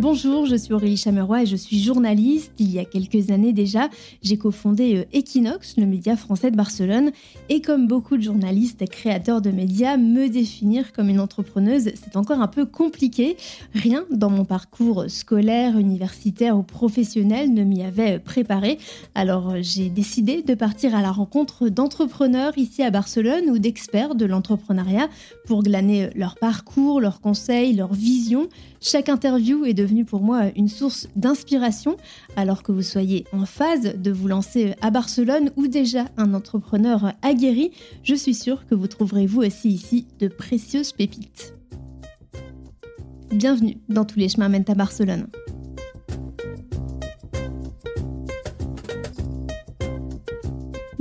Bonjour, je suis Aurélie Chameroy et je suis journaliste. Il y a quelques années déjà, j'ai cofondé euh, Equinox, le média français de Barcelone. Et comme beaucoup de journalistes et créateurs de médias, me définir comme une entrepreneuse, c'est encore un peu compliqué. Rien dans mon parcours scolaire, universitaire ou professionnel ne m'y avait préparé. Alors j'ai décidé de partir à la rencontre d'entrepreneurs ici à Barcelone ou d'experts de l'entrepreneuriat pour glaner leur parcours, leurs conseils, leurs visions. Chaque interview est pour moi une source d'inspiration, alors que vous soyez en phase de vous lancer à Barcelone ou déjà un entrepreneur aguerri, je suis sûre que vous trouverez vous aussi ici de précieuses pépites. Bienvenue dans Tous les chemins mènent à Barcelone.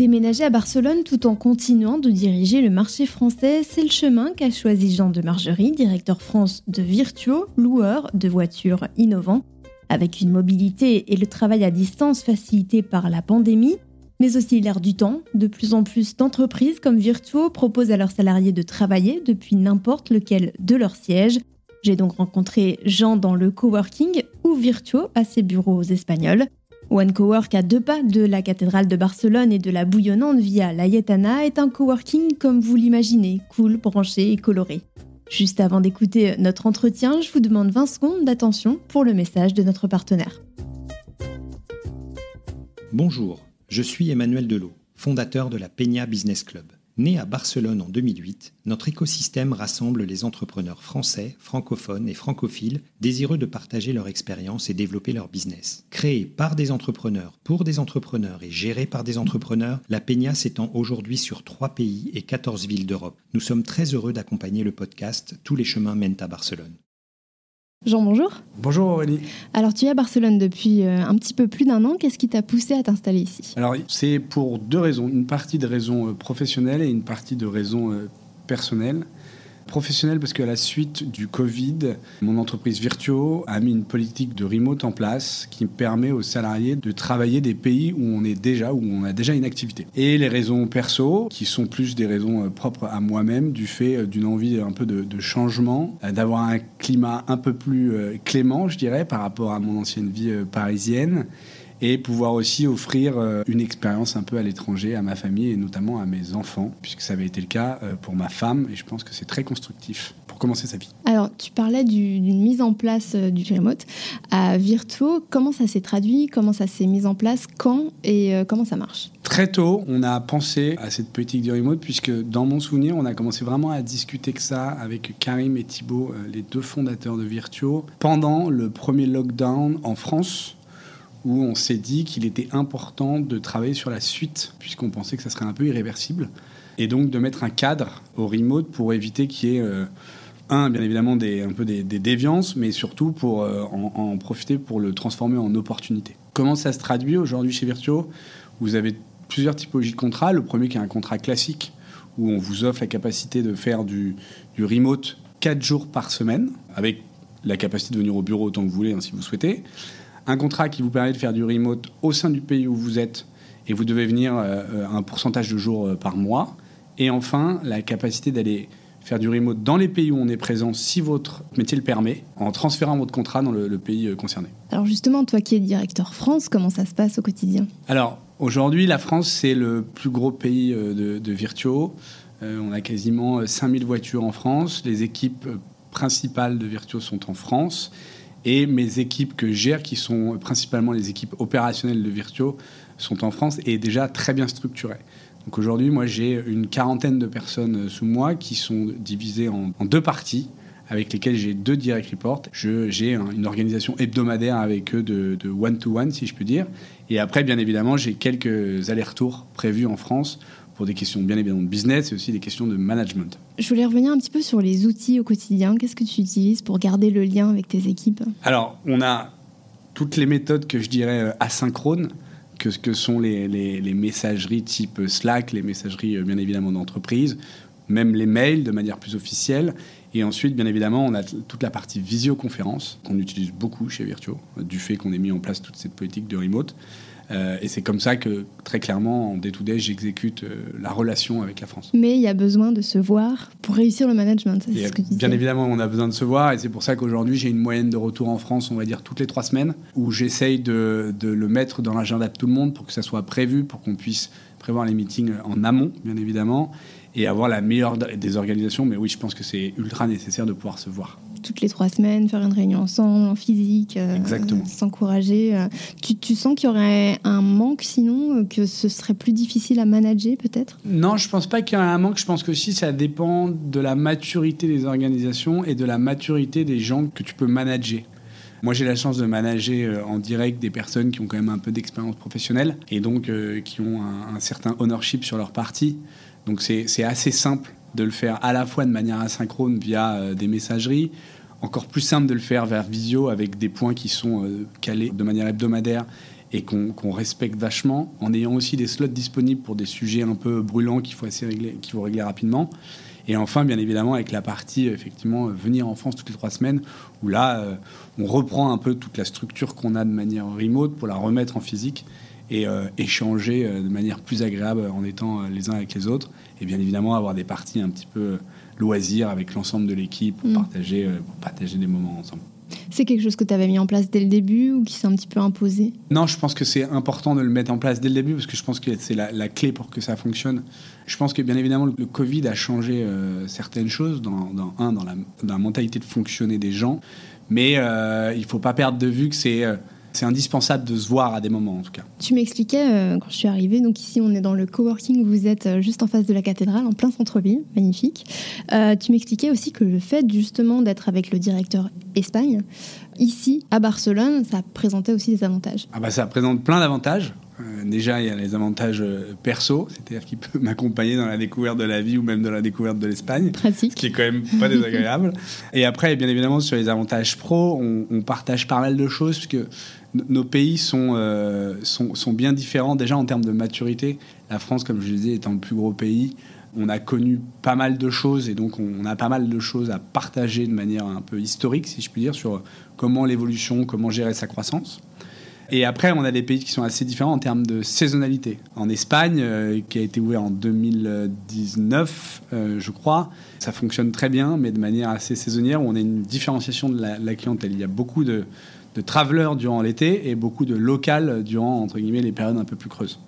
Déménager à Barcelone tout en continuant de diriger le marché français, c'est le chemin qu'a choisi Jean de Margerie, directeur France de Virtuo, loueur de voitures innovants. Avec une mobilité et le travail à distance facilité par la pandémie, mais aussi l'air du temps, de plus en plus d'entreprises comme Virtuo proposent à leurs salariés de travailler depuis n'importe lequel de leurs sièges. J'ai donc rencontré Jean dans le coworking ou Virtuo à ses bureaux espagnols. One Cowork à deux pas de la cathédrale de Barcelone et de la bouillonnante Via Laietana est un coworking comme vous l'imaginez, cool, branché et coloré. Juste avant d'écouter notre entretien, je vous demande 20 secondes d'attention pour le message de notre partenaire. Bonjour, je suis Emmanuel Delot, fondateur de la Peña Business Club. Né à Barcelone en 2008, notre écosystème rassemble les entrepreneurs français, francophones et francophiles désireux de partager leur expérience et développer leur business. Créé par des entrepreneurs, pour des entrepreneurs et géré par des entrepreneurs, la Peña s'étend aujourd'hui sur 3 pays et 14 villes d'Europe. Nous sommes très heureux d'accompagner le podcast Tous les chemins mènent à Barcelone. Jean, bonjour. Bonjour Aurélie. Alors tu es à Barcelone depuis euh, un petit peu plus d'un an. Qu'est-ce qui t'a poussé à t'installer ici? Alors c'est pour deux raisons. Une partie de raisons euh, professionnelles et une partie de raisons euh, personnelles. Professionnel parce qu'à la suite du Covid, mon entreprise Virtuo a mis une politique de remote en place qui permet aux salariés de travailler des pays où on est déjà, où on a déjà une activité. Et les raisons perso, qui sont plus des raisons euh, propres à moi-même, du fait euh, d'une envie un peu de, changement, euh, d'avoir un climat un peu plus clément, je dirais, par rapport à mon ancienne vie parisienne et pouvoir aussi offrir euh, une expérience un peu à l'étranger à ma famille et notamment à mes enfants, puisque ça avait été le cas euh, pour ma femme et je pense que c'est très constructif pour commencer sa vie. Alors, tu parlais d'une mise en place euh, du remote à Virtuo. Comment ça s'est traduit? Comment ça s'est mis en place? Quand? Et comment ça marche? Très tôt, on a pensé à cette politique du remote, puisque dans mon souvenir, on a commencé vraiment à discuter que ça avec Karim et Thibault, les deux fondateurs de Virtuo, pendant le premier lockdown en France où on s'est dit qu'il était important de travailler sur la suite, puisqu'on pensait que ça serait un peu irréversible, et donc de mettre un cadre au remote pour éviter qu'il y ait, euh, un, bien évidemment, des, un peu des, déviances, mais surtout pour euh, en, profiter pour le transformer en opportunité. Comment ça se traduit aujourd'hui chez Virtuo? Vous avez plusieurs typologies de contrats. Le premier qui est un contrat classique, où on vous offre la capacité de faire du, remote 4 jours par semaine, avec la capacité de venir au bureau autant que vous voulez, hein, si vous souhaitez un contrat qui vous permet de faire du remote au sein du pays où vous êtes et vous devez venir euh, un pourcentage de jours euh, par mois. Et enfin, la capacité d'aller faire du remote dans les pays où on est présent si votre métier le permet, en transférant votre contrat dans le, pays euh, concerné. Alors justement, toi qui es directeur France, comment ça se passe au quotidien? Alors aujourd'hui, la France, c'est le plus gros pays de, de Virtuo. on a quasiment 5000 voitures en France. Les équipes principales de Virtuo sont en France. Et mes équipes que je gère, qui sont principalement les équipes opérationnelles de Virtuo, sont en France et déjà très bien structurées. Donc aujourd'hui, moi, j'ai une quarantaine de personnes sous moi qui sont divisées en, deux parties avec lesquelles j'ai deux direct reports. J'ai une organisation hebdomadaire avec eux de one-to-one, si je peux dire. Et après, bien évidemment, j'ai quelques allers-retours prévus en France pour des questions bien évidemment de business et aussi des questions de management. Je voulais revenir un petit peu sur les outils au quotidien. Qu'est-ce que tu utilises pour garder le lien avec tes équipes? Alors, on a toutes les méthodes que je dirais euh, asynchrones, que, que sont les, les, messageries type Slack, les messageries euh, bien évidemment d'entreprise, même les mails de manière plus officielle. Et ensuite, bien évidemment, on a toute la partie visioconférence qu'on utilise beaucoup chez Virtuo, du fait qu'on ait mis en place toute cette politique de remote. Euh, et c'est comme ça que, très clairement, en day-to-day, j'exécute euh, la relation avec la France. Mais il y a besoin de se voir pour réussir le management, c'est ce que tu Bien évidemment, on a besoin de se voir, et c'est pour ça qu'aujourd'hui, j'ai une moyenne de retour en France, on va dire, toutes les trois semaines, où j'essaye de, de le mettre dans l'agenda de tout le monde pour que ça soit prévu, pour qu'on puisse prévoir les meetings en amont, bien évidemment, et avoir la meilleure des organisations. Mais oui, je pense que c'est ultra nécessaire de pouvoir se voir toutes les trois semaines, faire une réunion ensemble, en physique, euh, s'encourager. Euh. Tu, sens qu'il y aurait un manque sinon, euh, que ce serait plus difficile à manager peut-être? Non, je pense pas qu'il y ait un manque. Je pense que si ça dépend de la maturité des organisations et de la maturité des gens que tu peux manager. Moi, j'ai la chance de manager en direct des personnes qui ont quand même un peu d'expérience professionnelle et donc qui ont un, un, certain ownership sur leur partie. Donc, c'est assez simple de le faire à la fois de manière asynchrone via euh, des messageries, encore plus simple de le faire vers visio avec des points qui sont euh, calés de manière hebdomadaire et qu'on respecte vachement, en ayant aussi des slots disponibles pour des sujets un peu brûlants qu'il faut, régler, faut régler rapidement. Et enfin, bien évidemment, avec la partie, effectivement, venir en France toutes les trois semaines, où là, euh, on reprend un peu toute la structure qu'on a de manière remote pour la remettre en physique et échanger de manière plus agréable en étant les uns avec les autres et bien évidemment avoir des parties un petit peu loisirs avec l'ensemble de l'équipe pour, mm. partager, euh, pour partager des moments ensemble. C'est quelque chose que tu avais mis en place dès le début ou qui s'est un petit peu imposé? Non, je pense que c'est important de le mettre en place dès le début parce que je pense que c'est la, clé pour que ça fonctionne. Je pense que bien évidemment le Covid a changé euh, certaines choses dans, dans, un, dans la, dans la, mentalité de fonctionner des gens, mais euh, il ne faut pas perdre de vue que c'est c'est indispensable de se voir à des moments en tout cas. Tu m'expliquais euh, quand je suis arrivée, donc ici on est dans le coworking, vous êtes euh, juste en face de la cathédrale, en plein centre-ville, magnifique. Euh, tu m'expliquais aussi que le fait justement d'être avec le directeur Espagne, ici à Barcelone, ça présentait aussi des avantages. Ah bah ça présente plein d'avantages. déjà, il y a les avantages perso, c'est-à-dire qu'il peut m'accompagner dans la découverte de la vie ou même dans la découverte de l'Espagne. Pratique. Ce qui est quand même pas désagréable. Et après, bien évidemment, sur les avantages pro, on, on partage pas mal de choses, parce que nos pays euh, sont, sont, bien différents déjà en termes de maturité. La France, comme je le disais, étant le plus gros pays, on a connu pas mal de choses et donc on a pas mal de choses à partager de manière un peu historique, si je puis dire, sur comment l'évolution, comment gérer sa croissance. Et après, on a des pays qui sont assez différents en termes de saisonnalité. En Espagne, euh, qui a été ouvert en 2019, euh, je crois, ça fonctionne très bien, mais de manière assez saisonnière, où on a une différenciation de la clientèle. Il y a beaucoup de, de travelers durant l'été et beaucoup de local durant, entre guillemets, les périodes un peu plus creuses.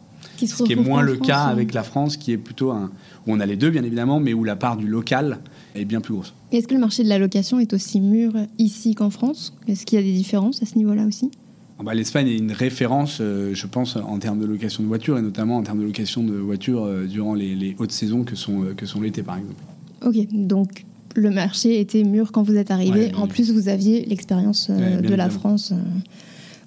Ce qui est moins le cas avec la France, qui est plutôt un, où on a les deux, bien évidemment, mais où la part du local est bien plus grosse. Est-ce que le marché de la location est aussi mûr ici qu'en France? Est-ce qu'il y a des différences à ce niveau-là aussi? Ah bah, L'Espagne est une référence, euh, je pense, en termes de location de voitures, et notamment en termes de location de voitures euh, durant les, hautes saisons que sont, euh, que sont l'été, par exemple. Ok, donc le marché était mûr quand vous êtes arrivé. en plus, vous aviez l'expérience euh, de la France. Euh.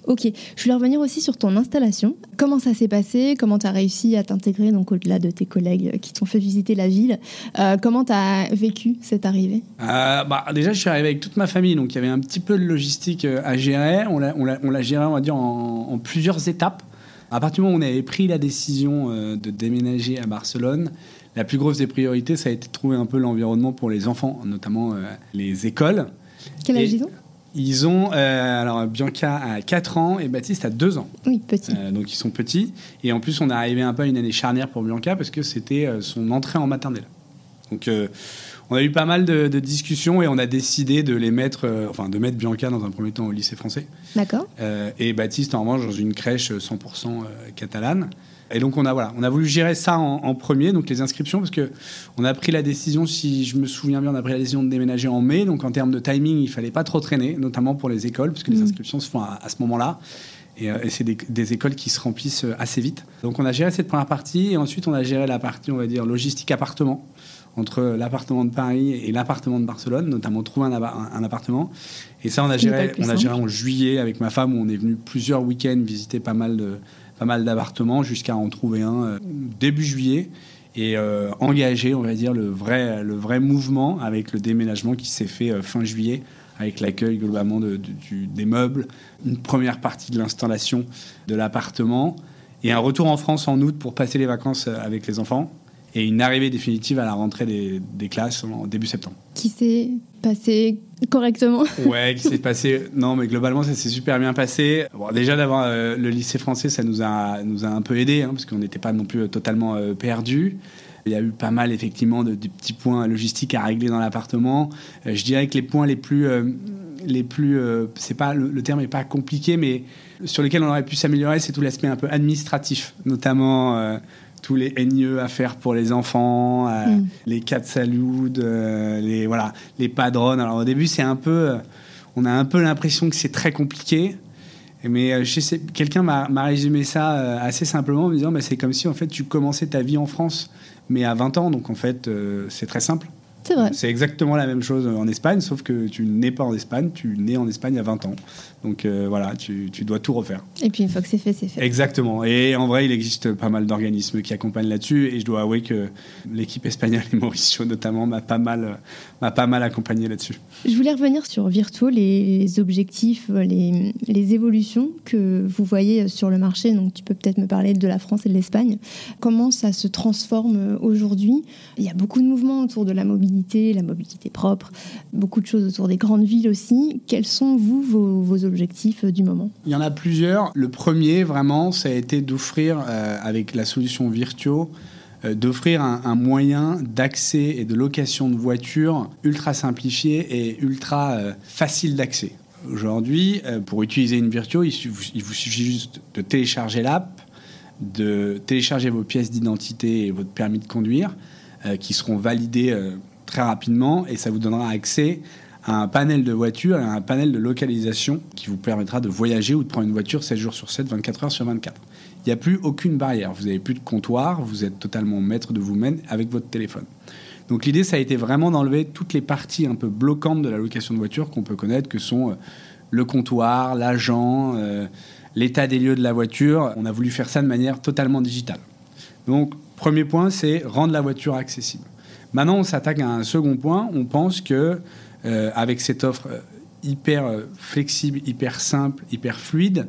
Ok, je voulais revenir aussi sur ton installation. Comment ça s'est passé? Comment tu as réussi à t'intégrer, donc au-delà de tes collègues qui t'ont fait visiter la ville? Euh, Comment tu as vécu cette arrivée? Bah, Déjà, je suis arrivé avec toute ma famille, donc il y avait un petit peu de logistique à gérer. On l'a géré, on va dire, en, en, plusieurs étapes. À partir du moment où on avait pris la décision de déménager à Barcelone, la plus grosse des priorités, ça a été de trouver un peu l'environnement pour les enfants, notamment euh, les écoles. Quel âge ils ont? ils ont, euh, alors Bianca a 4 ans et Baptiste a 2 ans. Oui, petit. Euh, donc ils sont petits. Et en plus, on est arrivé un peu à une année charnière pour Bianca parce que c'était son entrée en maternelle. Donc on a eu pas mal de, discussions et on a décidé de les mettre, enfin de mettre Bianca dans un premier temps au lycée français. D'accord. et Baptiste en revanche dans une crèche 100% catalane. Et donc on a voilà, on a voulu gérer ça en, premier, donc les inscriptions, parce que on a pris la décision, si je me souviens bien, on a pris la décision de déménager en mai, donc en termes de timing, il fallait pas trop traîner, notamment pour les écoles, parce que les mmh. inscriptions se font à, ce moment-là. Et, euh, c'est des, écoles qui se remplissent euh, assez vite. Donc on a géré cette première partie, et ensuite on a géré la partie, on va dire, logistique appartement, entre l'appartement de Paris et l'appartement de Barcelone, notamment trouver un, un, appartement. Et ça, on a, géré, on a géré en juillet avec ma femme, où on est venu plusieurs week-ends visiter pas mal de pas mal d'appartements jusqu'à en trouver un euh, début juillet et euh, engager, on va dire, le vrai, le vrai mouvement avec le déménagement qui s'est fait euh, fin juillet avec l'accueil globalement de, des meubles, une première partie de l'installation de l'appartement et un retour en France en août pour passer les vacances avec les enfants et une arrivée définitive à la rentrée des, des classes en début septembre. Qui s'est passé correctement Ouais, qui s'est passé. Non, mais globalement, ça s'est super bien passé. Bon, déjà d'avoir euh, le lycée français, ça nous a, nous a un peu aidé, hein, parce qu'on n'était pas non plus euh, totalement euh, perdus. Il y a eu pas mal effectivement de, de petits points logistiques à régler dans l'appartement. je dirais que les points les plus, les plus, c'est pas le, le, terme est pas compliqué, mais sur lesquels on aurait pu s'améliorer, c'est tout l'aspect un peu administratif, notamment tous les NIE à faire pour les enfants, euh, mm. les quatre saluts, euh, les voilà, les padrones. Alors au début, c'est un peu, euh, on a un peu l'impression que c'est très compliqué. Mais quelqu'un m'a résumé ça assez simplement en me disant, bah, c'est comme si en fait tu commençais ta vie en France, mais à 20 ans. Donc en fait, c'est très simple. C'est vrai. C'est exactement la même chose en Espagne, sauf que tu n'es pas en Espagne, tu nais en Espagne à 20 ans. Donc euh, voilà, tu, tu, dois tout refaire. Et puis une fois que c'est fait, c'est fait. Exactement. Et en vrai, il existe pas mal d'organismes qui accompagnent là-dessus. Et je dois avouer que l'équipe espagnole et Mauricio notamment m'a pas mal, m'a pas mal accompagné là-dessus. Je voulais revenir sur Virtuo, les objectifs, les, les, évolutions que vous voyez sur le marché. Donc tu peux peut-être me parler de la France et de l'Espagne. Comment ça se transforme aujourd'hui? Il y a beaucoup de mouvements autour de la mobilité, la mobilité propre, beaucoup de choses autour des grandes villes aussi. Quels sont, vous, vos, objectifs euh, du moment? Il y en a plusieurs. Le premier, vraiment, ça a été d'offrir, euh, avec la solution Virtuo, euh, d'offrir un, moyen d'accès et de location de voitures ultra simplifié et ultra facile d'accès. Aujourd'hui, pour utiliser une Virtuo, il, vous suffit juste de télécharger l'app, de télécharger vos pièces d'identité et votre permis de conduire, qui seront validés très rapidement, et ça vous donnera accès un panel de voitures et un panel de localisation qui vous permettra de voyager ou de prendre une voiture 7 jours sur 7, 24 heures sur 24. Il n'y a plus aucune barrière. Vous n'avez plus de comptoir, vous êtes totalement maître de vous-même avec votre téléphone. Donc l'idée, ça a été vraiment d'enlever toutes les parties un peu bloquantes de la location de voiture qu'on peut connaître, que sont euh, le comptoir, l'agent, euh, l'état des lieux de la voiture. On a voulu faire ça de manière totalement digitale. Donc, premier point, c'est rendre la voiture accessible. Maintenant, on s'attaque à un second point. On pense que euh, avec cette offre euh, hyper euh, flexible, hyper simple, hyper fluide,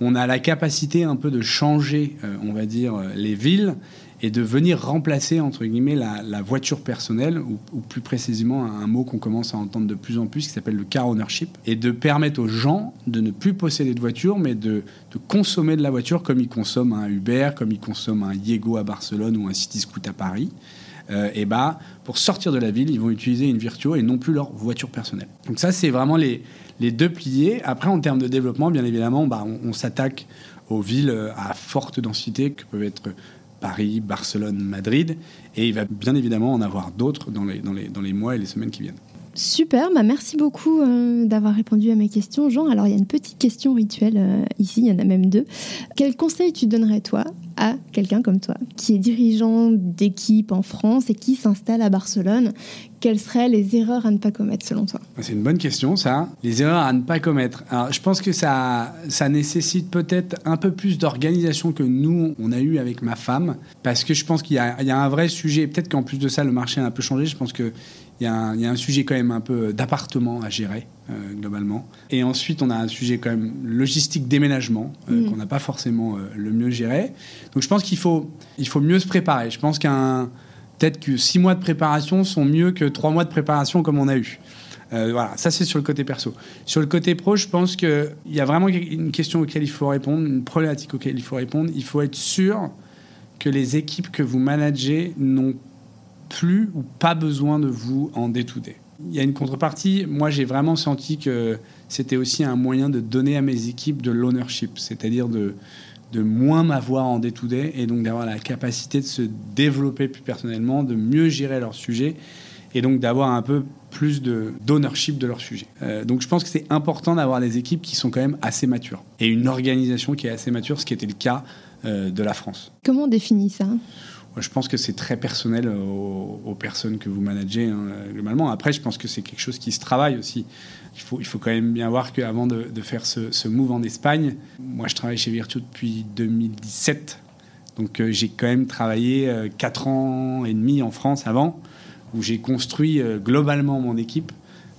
on a la capacité un peu de changer, on va dire, les villes et de venir remplacer, entre guillemets, la, voiture personnelle, ou, plus précisément un, mot qu'on commence à entendre de plus en plus, qui s'appelle le car ownership, et de permettre aux gens de ne plus posséder de voiture, mais de, consommer de la voiture comme ils consomment un Uber, comme ils consomment un Yego à Barcelone ou un City Scoot à Paris. Euh, et bah, pour sortir de la ville, ils vont utiliser une Virtuo et non plus leur voiture personnelle. Donc ça, c'est vraiment les, les, deux piliers. Après, en termes de développement, bien évidemment, bah, on, s'attaque aux villes euh, à forte densité que peuvent être Paris, Barcelone, Madrid. Et il va bien évidemment en avoir d'autres dans les, dans, les, dans les mois et les semaines qui viennent. Super, bah merci beaucoup euh, d'avoir répondu à mes questions, Jean. Alors, il y a une petite question rituelle ici, il y en a même deux. Quel conseil tu donnerais, toi, à quelqu'un comme toi, qui est dirigeant d'équipe en France et qui s'installe à Barcelone? Quelles seraient les erreurs à ne pas commettre selon toi? C'est une bonne question, ça. Les erreurs à ne pas commettre. Alors, je pense que ça, ça nécessite peut-être un peu plus d'organisation que nous, on a eu avec ma femme, parce que je pense qu'il y, y, a un vrai sujet. Peut-être qu'en plus de ça, le marché a un peu changé. Je pense que il y, a un, sujet quand même un peu d'appartement à gérer, euh, globalement. Et ensuite, on a un sujet quand même logistique déménagement, euh, mm. qu'on n'a pas forcément euh, le mieux géré. Donc je pense qu'il faut, il faut mieux se préparer. Je pense qu'un peut-être que six mois de préparation sont mieux que trois mois de préparation comme on a eu. voilà, ça c'est sur le côté perso. Sur le côté pro, je pense qu'il y a vraiment une question auquel il faut répondre, une problématique auquel il faut répondre. Il faut être sûr que les équipes que vous managez n'ont plus ou pas besoin de vous en day-to-day. Il y a une contrepartie. Moi, j'ai vraiment senti que c'était aussi un moyen de donner à mes équipes de l'ownership, c'est-à-dire de, de moins m'avoir en day-to-day et donc d'avoir la capacité de se développer plus personnellement, de mieux gérer leurs sujets et donc d'avoir un peu plus d'ownership de, leur sujet. Euh, donc je pense que c'est important d'avoir des équipes qui sont quand même assez matures et une organisation qui est assez mature, ce qui était le cas euh, de la France. Comment on définit ça? Je pense que c'est très personnel aux, personnes que vous managez, hein, globalement. Après, je pense que c'est quelque chose qui se travaille aussi. Il faut, quand même bien voir qu'avant de, faire ce, ce, move en Espagne, moi, je travaille chez Virtuo depuis 2017. Donc, euh, j'ai quand même travaillé euh, 4 ans et demi en France avant, où j'ai construit euh, globalement mon équipe.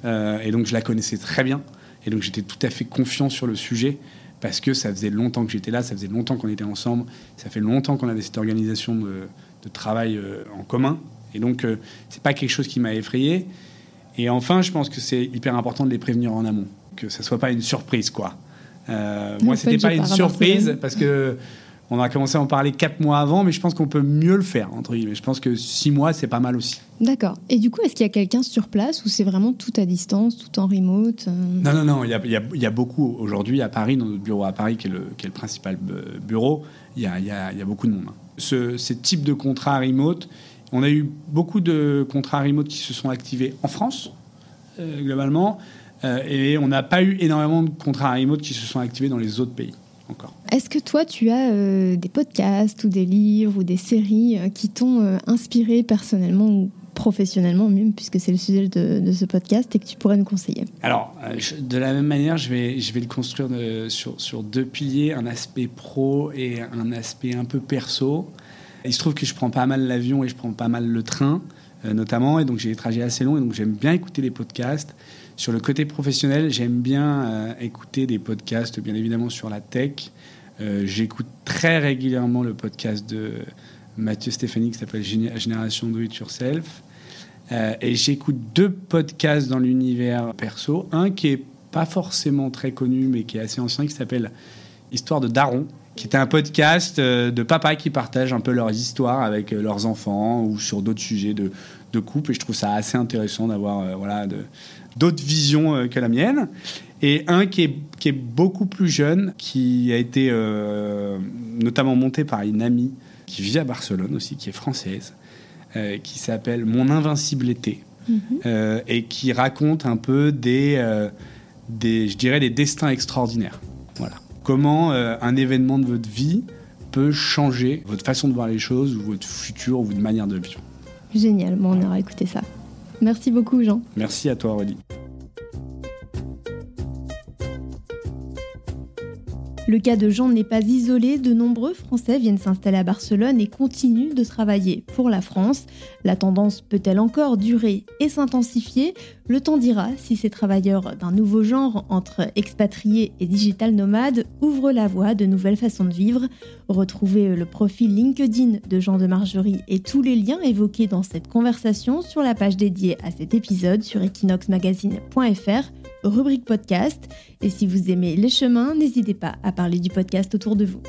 Euh, et donc, je la connaissais très bien. Et donc, j'étais tout à fait confiant sur le sujet parce que ça faisait longtemps que j'étais là, ça faisait longtemps qu'on était ensemble, ça fait longtemps qu'on avait cette organisation de de travail en commun. Et donc, c'est pas quelque chose qui m'a effrayé. Et enfin, je pense que c'est hyper important de les prévenir en amont, que ça soit pas une surprise, quoi. Euh, moi, c'était pas une surprise parce que on a commencé à en parler quatre mois avant, mais je pense qu'on peut mieux le faire entre guillemets. Je pense que six mois, c'est pas mal aussi. D'accord. Et du coup, est-ce qu'il y a quelqu'un sur place ou c'est vraiment tout à distance, tout en remote euh Non, non, non. Il y a, il y a, beaucoup aujourd'hui à Paris, dans notre bureau à Paris, qui est le, qui est le principal euh, bureau. Il y a, il y beaucoup de monde. Hein. Ce, ces types de contrats remote, on a eu beaucoup de contrats remote qui se sont activés en France, globalement. Euh, et on n'a pas eu énormément de contrats remote qui se sont activés dans les autres pays encore. Est-ce que toi, tu as euh, des podcasts ou des livres ou des séries euh, qui t'ont inspiré personnellement ou professionnellement même, puisque c'est le sujet de, ce podcast, et que tu pourrais nous conseiller? Alors, de la même manière, je vais, je vais le construire sur, sur, deux piliers, un aspect pro et un aspect un peu perso. Il se trouve que je prends pas mal l'avion et je prends pas mal le train, notamment, et donc j'ai des trajets assez longs, et donc j'aime bien écouter les podcasts. Sur le côté professionnel, j'aime bien euh, écouter des podcasts, bien évidemment sur la tech. Euh, j'écoute très régulièrement le podcast de Mathieu Stéphanie qui s'appelle Génération Do It Yourself. Euh, et j'écoute deux podcasts dans l'univers perso. Un qui est pas forcément très connu, mais qui est assez ancien, qui s'appelle Histoire de Daron, qui est un podcast de papa qui partagent un peu leurs histoires avec leurs enfants ou sur d'autres sujets de, de couple. Et je trouve ça assez intéressant d'avoir voilà, de, d'autres visions euh, que la mienne. Et un qui est, qui est beaucoup plus jeune, qui a été euh, notamment monté par une amie qui vit à Barcelone aussi, qui est française, euh, qui s'appelle Mon invincible été, mhm. et qui raconte un peu des, des, je dirais, des destins extraordinaires. Voilà. Comment un événement de votre vie peut changer votre façon de voir les choses, ou votre futur, ou votre manière de vivre. Génial, bon, on aura écouté ça. Merci beaucoup, Jean. Merci à toi, Aurélie. Le cas de Jean n'est pas isolé, de nombreux Français viennent s'installer à Barcelone et continuent de travailler pour la France. La tendance peut-elle encore durer et s'intensifier? Le temps dira si ces travailleurs d'un nouveau genre entre expatriés et digital nomades ouvrent la voie de nouvelles façons de vivre. Retrouvez le profil LinkedIn de Jean de Margerie et tous les liens évoqués dans cette conversation sur la page dédiée à cet épisode sur equinoxmagazine.fr rubrique podcast. Et si vous aimez les chemins, n'hésitez pas à parler du podcast autour de vous.